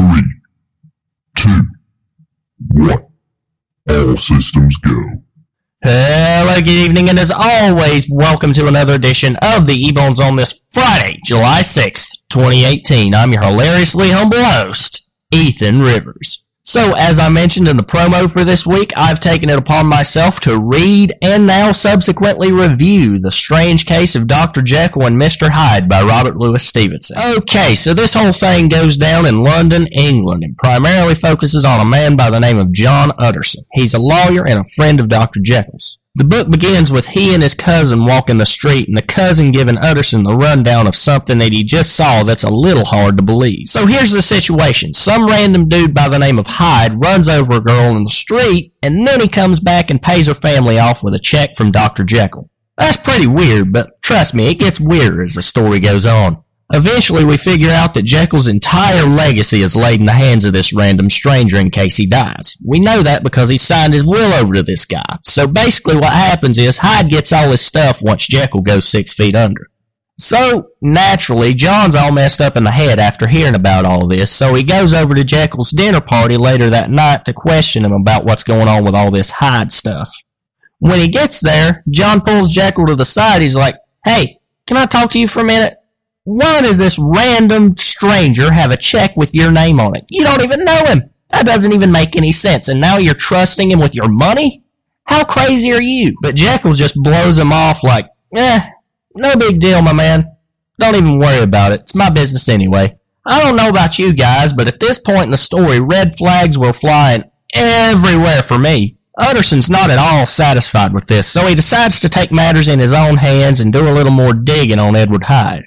Three, two, one. All systems go. Hello, good evening, and as always, welcome to another edition of the Ebone Zone on this Friday, July 6th, 2018. I'm your hilariously humble host, Ethan Rivers. So, as I mentioned in the promo for this week, I've taken it upon myself to read and now subsequently review The Strange Case of Dr. Jekyll and Mr. Hyde by Robert Louis Stevenson. Okay, so this whole thing goes down in London, England, and primarily focuses on a man by the name of John Utterson. He's a lawyer and a friend of Dr. Jekyll's. The book begins with he and his cousin walking the street, and the cousin giving Utterson the rundown of something that he just saw that's a little hard to believe. So here's the situation. Some random dude by the name of Hyde runs over a girl in the street, and then he comes back and pays her family off with a check from Dr. Jekyll. That's pretty weird, but trust me, it gets weirder as the story goes on. Eventually, we figure out that Jekyll's entire legacy is laid in the hands of this random stranger in case he dies. We know that because he signed his will over to this guy. So basically, what happens is Hyde gets all his stuff once Jekyll goes six feet under. So, naturally, John's all messed up in the head after hearing about all this, so he goes over to Jekyll's dinner party later that night to question him about what's going on with all this Hyde stuff. When he gets there, John pulls Jekyll to the side. He's like, Hey, can I talk to you for a minute? Why does this random stranger have a check with your name on it? You don't even know him. That doesn't even make any sense. And now you're trusting him with your money? How crazy are you? But Jekyll just blows him off like, eh, no big deal, my man. Don't even worry about it. It's my business anyway. I don't know about you guys, but at this point in the story, red flags were flying everywhere for me. Utterson's not at all satisfied with this, so he decides to take matters in his own hands and do a little more digging on Edward Hyde.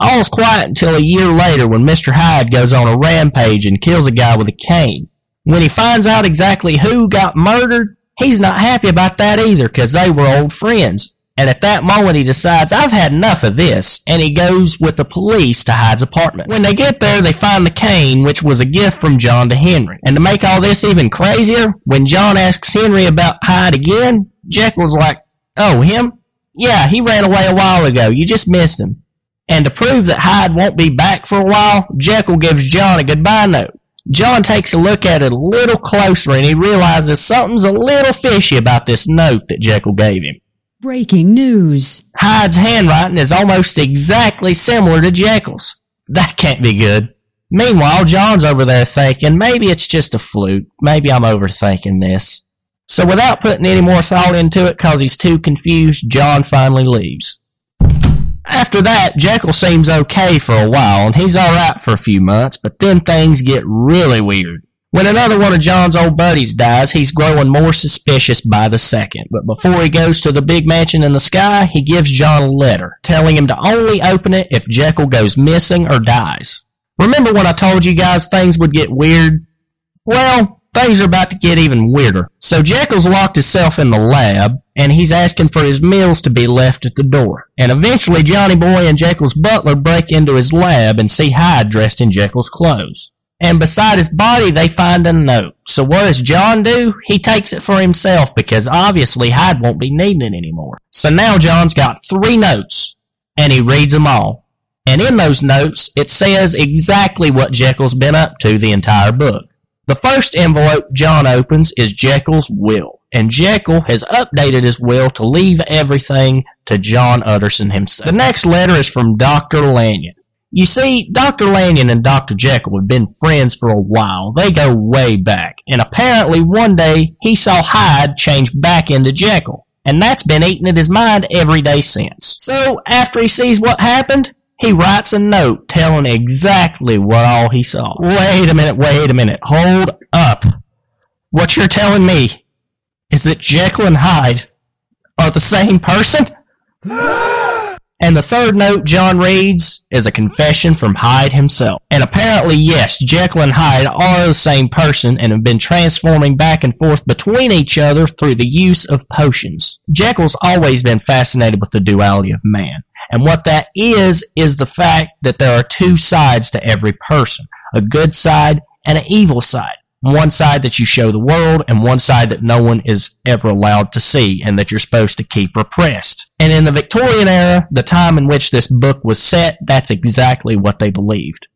All's quiet until a year later when Mr. Hyde goes on a rampage and kills a guy with a cane. When he finds out exactly who got murdered, he's not happy about that either because they were old friends. And at that moment he decides, I've had enough of this, and he goes with the police to Hyde's apartment. When they get there, they find the cane, which was a gift from John to Henry. And to make all this even crazier, when John asks Henry about Hyde again, Jekyll's like, Oh, him? Yeah, he ran away a while ago. You just missed him. And to prove that Hyde won't be back for a while, Jekyll gives John a goodbye note. John takes a look at it a little closer and he realizes something's a little fishy about this note that Jekyll gave him. Breaking news. Hyde's handwriting is almost exactly similar to Jekyll's. That can't be good. Meanwhile, John's over there thinking, maybe it's just a fluke. Maybe I'm overthinking this. So without putting any more thought into it because he's too confused, John finally leaves. After that, Jekyll seems okay for a while, and he's alright for a few months, but then things get really weird. When another one of John's old buddies dies, he's growing more suspicious by the second. But before he goes to the big mansion in the sky, he gives John a letter, telling him to only open it if Jekyll goes missing or dies. Remember when I told you guys things would get weird? Well, things are about to get even weirder. So Jekyll's locked himself in the lab, and he's asking for his meals to be left at the door. And eventually Johnny Boy and Jekyll's butler break into his lab and see Hyde dressed in Jekyll's clothes. And beside his body, they find a note. So what does John do? He takes it for himself because obviously Hyde won't be needing it anymore. So now John's got three notes, and he reads them all. And in those notes, it says exactly what Jekyll's been up to the entire book. The first envelope John opens is Jekyll's will, and Jekyll has updated his will to leave everything to John Utterson himself. The next letter is from Dr. Lanyon. You see, Dr. Lanyon and Dr. Jekyll have been friends for a while. They go way back. And apparently one day he saw Hyde change back into Jekyll. And that's been eating at his mind every day since. So after he sees what happened, he writes a note telling exactly what all he saw. Wait a minute, wait a minute. Hold up. What you're telling me is that Jekyll and Hyde are the same person? And the third note John reads is a confession from Hyde himself. And apparently, yes, Jekyll and Hyde are the same person and have been transforming back and forth between each other through the use of potions. Jekyll's always been fascinated with the duality of man. And what that is, is the fact that there are two sides to every person. A good side and an evil side one side that you show the world and one side that no one is ever allowed to see and that you're supposed to keep repressed. And in the Victorian era, the time in which this book was set, that's exactly what they believed.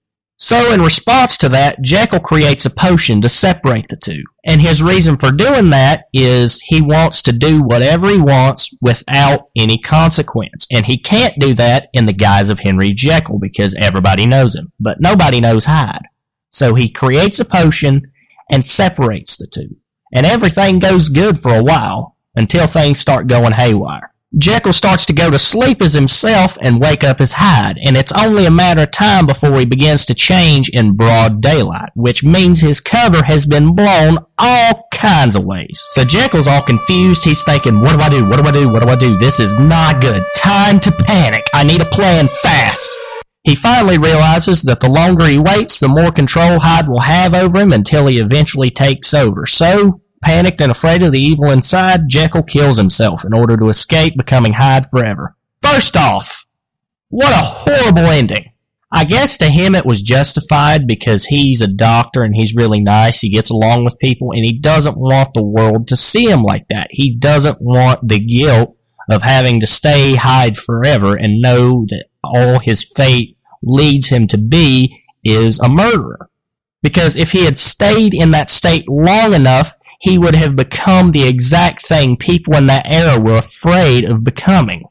So, in response to that, Jekyll creates a potion to separate the two. And his reason for doing that is he wants to do whatever he wants without any consequence. And he can't do that in the guise of Henry Jekyll because everybody knows him. But nobody knows Hyde. So he creates a potion and separates the two. And everything goes good for a while until things start going haywire. Jekyll starts to go to sleep as himself and wake up as Hyde, and it's only a matter of time before he begins to change in broad daylight, which means his cover has been blown all kinds of ways. So Jekyll's all confused. He's thinking, what do I do? What do I do? What do I do? This is not good. Time to panic. I need a plan fast. He finally realizes that the longer he waits, the more control Hyde will have over him until he eventually takes over. So Panicked and afraid of the evil inside, Jekyll kills himself in order to escape becoming Hyde forever. First off, what a horrible ending. I guess to him it was justified because he's a doctor and he's really nice. He gets along with people and he doesn't want the world to see him like that. He doesn't want the guilt of having to stay Hyde forever and know that all his fate leads him to be is a murderer. Because if he had stayed in that state long enough, he would have become the exact thing people in that era were afraid of becoming.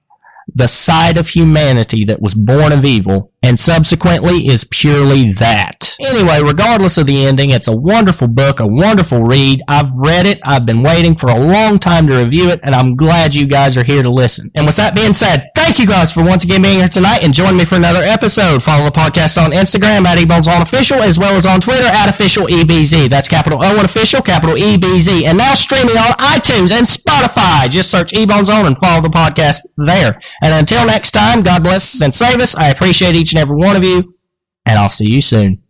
The side of humanity that was born of evil and subsequently is purely that. Anyway, regardless of the ending, it's a wonderful book, a wonderful read. I've read it, I've been waiting for a long time to review it, and I'm glad you guys are here to listen. And with that being said, thank you guys for once again being here tonight and join me for another episode. Follow the podcast on Instagram at EboneZoneOfficial as well as on Twitter at OfficialEBZ. That's capital O and official, capital EBZ. And now streaming on iTunes and Spotify. Just search Ebone Zone and follow the podcast there. And until next time, God bless us and save us. I appreciate each and every one of you, and I'll see you soon.